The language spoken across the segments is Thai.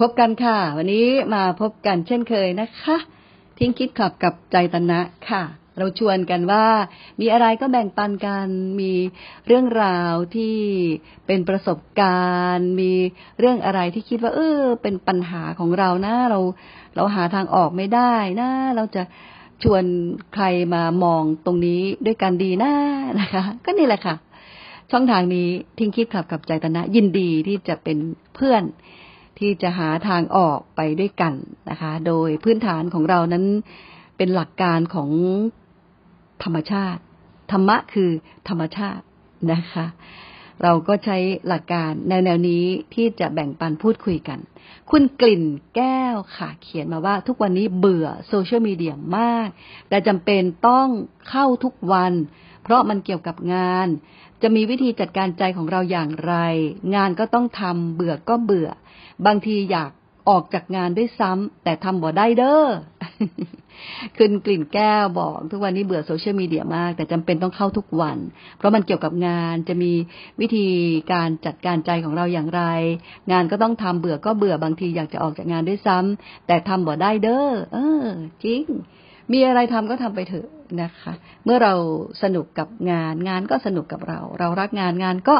พบกันค่ะ วันนี้มาพบกันเช่นเคยนะคะ ทิ้งคิดขับกับใจตนะค่ะ เราชวนกันว่า มีอะไรก็แบ่งปันกัน มีเรื่องราวที่เป็นประสบการณ์ มีเรื่องอะไรที่คิดว่า เออ เป็นปัญหาของเรานะเรา เราหาทางออกไม่ได้นะ เราจะชวนใครมามองตรงนี้ด้วยกันดีนะนะคะ ก็นี่แหละค่ะ ช่องทางนี้ทิ้งคิดขับกับใจตนะ ยินดีที่จะเป็นเพื่อน ที่จะหาทางออกไปด้วยกันนะคะ โดยพื้นฐานของเรานั้นเป็นหลักการของธรรมชาติ ธรรมะคือธรรมชาตินะคะ เราก็ใช้หลักการแนวแนวนี้ที่จะแบ่งปันพูดคุยกัน คุณกลิ่นแก้วค่ะ เขียนมาว่าทุกวันนี้เบื่อโซเชียลมีเดียมาก แต่จำเป็นต้องเข้าทุกวัน เพราะมันเกี่ยวกับงาน จะมีวิธีจัดการใจของเราอย่างไร งานก็ต้องทำเบื่อก็เบื่อ บางทีอยากออกจากงานด้วยซ้ำแต่ทำบ่ได้เด้อคืนกลิ่นแก้วบอก ทุกวันนี้เบื่อโซเชียลมีเดียมาก แต่จำเป็นต้องเข้าทุกวัน เพราะมันเกี่ยวกับงานจะมีวิธีการจัดการใจของเราอย่างไร งานก็ต้องทำเบื่อก็เบื่อบางทีอยากจะออกจากงานด้วยซ้ำแต่ทำบ่ได้เด้อเออจริงมีอะไรทำก็ทำไปเถอะ นะคะ เมื่อเราสนุกกับงาน งานก็สนุกกับเรา เรารักงานงานก็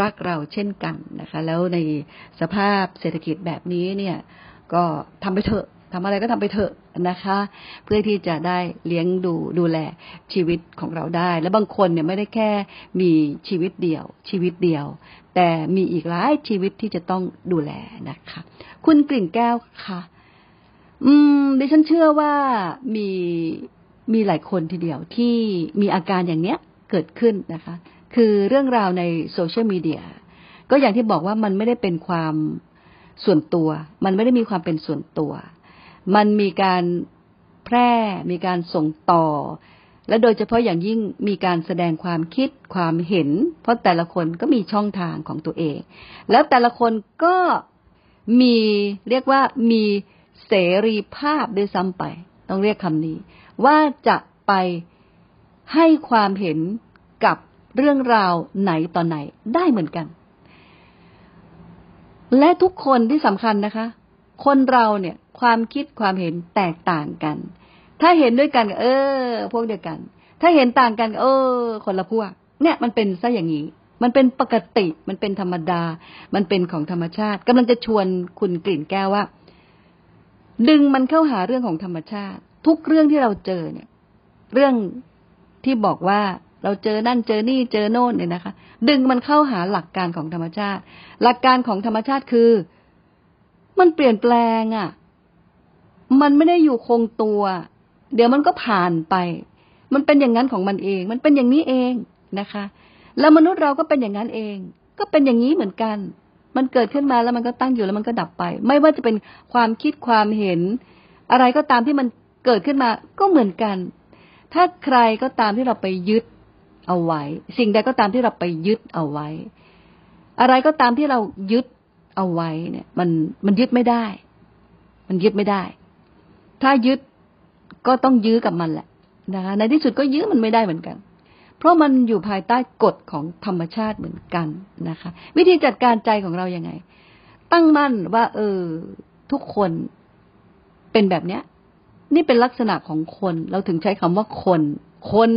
รักเราเช่นกันนะคะ แล้วในสภาพเศรษฐกิจแบบนี้เนี่ย ก็ทำไปเถอะทำอะไรก็ทำไปเถอะนะคะ เพื่อที่จะได้เลี้ยงดูดูแลชีวิตของเราได้ และบางคนเนี่ยไม่ได้แค่มีชีวิตเดียว ชีวิตเดียว แต่มีอีกหลายชีวิตที่จะต้องดูแลนะคะ คุณกลิ่นแก้วค่ะ อืมดิฉันเชื่อว่ามี มีหลายคนทีเดียวที่มีอาการอย่างเนี้ยเกิดขึ้นนะคะ คือเรื่องราวในโซเชียลมีเดียก็อย่างที่บอกว่ามันไม่ได้เป็นความส่วนตัว มันไม่ได้มีความเป็นส่วนตัว มันมีการแพร่ มีการส่งต่อ และโดยเฉพาะอย่างยิ่งมีการแสดงความคิดความเห็น เพราะแต่ละคนก็มีช่องทางของตัวเอง แล้วแต่ละคนก็มีเรียกว่ามีเสรีภาพด้วยซ้ำไป ต้องเรียกคำนี้ ว่าจะไปให้ความเห็นกับเรื่องราวไหนต่อไหนได้เหมือนกัน และทุกคนที่สำคัญนะคะ คนเราเนี่ย ความคิดความเห็นแตกต่างกัน ถ้าเห็นด้วยกัน เออ พวกเดียวกัน ถ้าเห็นต่างกัน เออ คนละพวก เนี่ยมันเป็นซะอย่างนี้มันเป็นปกติ มันเป็นธรรมดา มันเป็นของธรรมชาติกำลังจะชวนคุณกลิ่นแก้วว่า ดึงมันเข้าหาเรื่องของธรรมชาติ ทุกเรื่องที่เราเจอเนี่ย เรื่องที่บอกว่าเราเจอนั่นเจอนี่เจอโน่นเนี่ยนะคะ ดึงมันเข้าหาหลักการของธรรมชาติ หลักการของธรรมชาติคือ มันเปลี่ยนแปลงอะ่ะ มันไม่ได้อยู่คงตัว เดี๋ยวมันก็ผ่านไป มันเป็นอย่างนั้นของมันเอง มันเป็นอย่างนี้เองนะคะ แล้วมนุษย์เราก็เป็นอย่างนั้นเอง ก็เป็นอย่างนี้เหมือนกัน มันเกิดขึ้นมาแล้วมันก็ตั้งอยู่แล้วมันก็ดับไป ไม่ว่าจะเป็นความคิดความเห็น อะไรก็ตามที่มัน เกิดขึ้นมาก็เหมือนกัน ถ้าใครก็ตามที่เราไปยึดเอาไว้ สิ่งใดก็ตามที่เราไปยึดเอาไว้ อะไรก็ตามที่เรายึดเอาไว้เนี่ย มันมันยึดไม่ได้ มันยึดไม่ได้ ถ้ายึดก็ต้องยื้อกับมันแหละนะคะในที่สุดก็ยื้อมันไม่ได้เหมือนกัน เพราะมันอยู่ภายใต้กฎของธรรมชาติเหมือนกันนะคะ วิธีจัดการใจของเรายังไง ตั้งมั่นว่า เออ ทุกคนเป็นแบบเนี้ย นี่เป็นลักษณะของคน เราถึงใช้คำว่าคน คน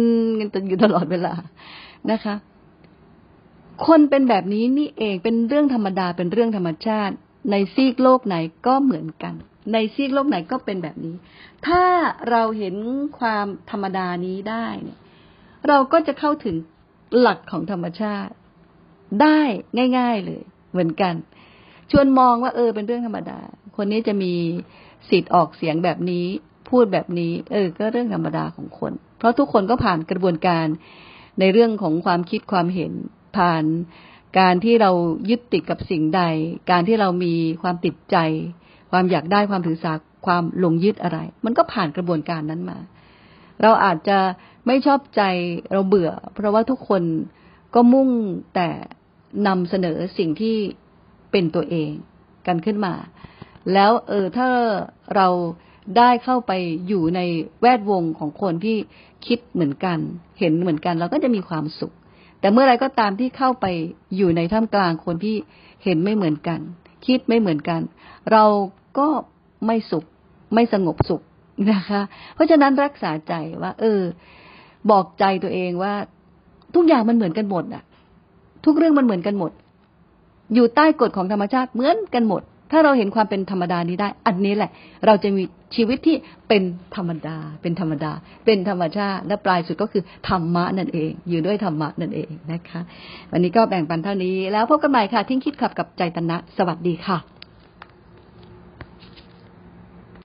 กันอยู่ตลอดเวลานะคะ คนเป็นแบบนี้นี่เองเป็นเรื่องธรรมดาเป็นเรื่องธรรมชาติ ในซีกโลกไหนก็เหมือนกัน ในซีกโลกไหนก็เป็นแบบนี้ ถ้าเราเห็นความธรรมดานี้ได้เนี่ย เราก็จะเข้าถึงหลักของธรรมชาติ ได้ง่าย ๆเลย เหมือนกัน ชวนมองว่าเออเป็นเรื่องธรรมดา คนนี้จะมีสิทธิ์ออกเสียงแบบนี้ พูดแบบนี้ เออ ก็เรื่องธรรมดาของคน เพราะทุกคนก็ผ่านกระบวนการในเรื่องของความคิดความเห็นผ่านการที่เรายึดติดกับสิ่งใด การที่เรามีความติดใจ ความอยากได้ความถือสาความหลงยึดอะไร มันก็ผ่านกระบวนการนั้นมา เราอาจจะไม่ชอบใจเราเบื่อ เพราะว่าทุกคนก็มุ่งแต่นำเสนอสิ่งที่เป็นตัวเองกันขึ้นมา แล้วเออถ้าเรา ได้เข้าไปอยู่ในแวดวงของคนที่คิดเหมือนกัน เห็นเหมือนกันเราก็จะมีความสุข แต่เมื่อไรก็ตามที่เข้าไปอยู่ในท่ามกลางคนที่เห็นไม่เหมือนกัน คิดไม่เหมือนกัน เราก็ไม่สุข ไม่สงบสุขนะคะ เพราะฉะนั้นรักษาใจว่า เออ บอกใจตัวเองว่า ทุกอย่างมันเหมือนกันหมดอะทุกเรื่องมันเหมือนกันหมด อยู่ใต้กฎของธรรมชาติเหมือนกันหมด ถ้าเราเห็นความเป็นธรรมดานี้ได้ อันนี้แหละ เราจะมีชีวิตที่เป็นธรรมดา เป็นธรรมดา เป็นธรรมชาติและปลายสุดก็คือธรรมะนั่นเอง อยู่ด้วยธรรมะนั่นเองนะคะ วันนี้ก็แบ่งปันเท่านี้แล้วพบกันใหม่ค่ะ ทิ้งคิดขับกับใจตนะ สวัสดีค่ะ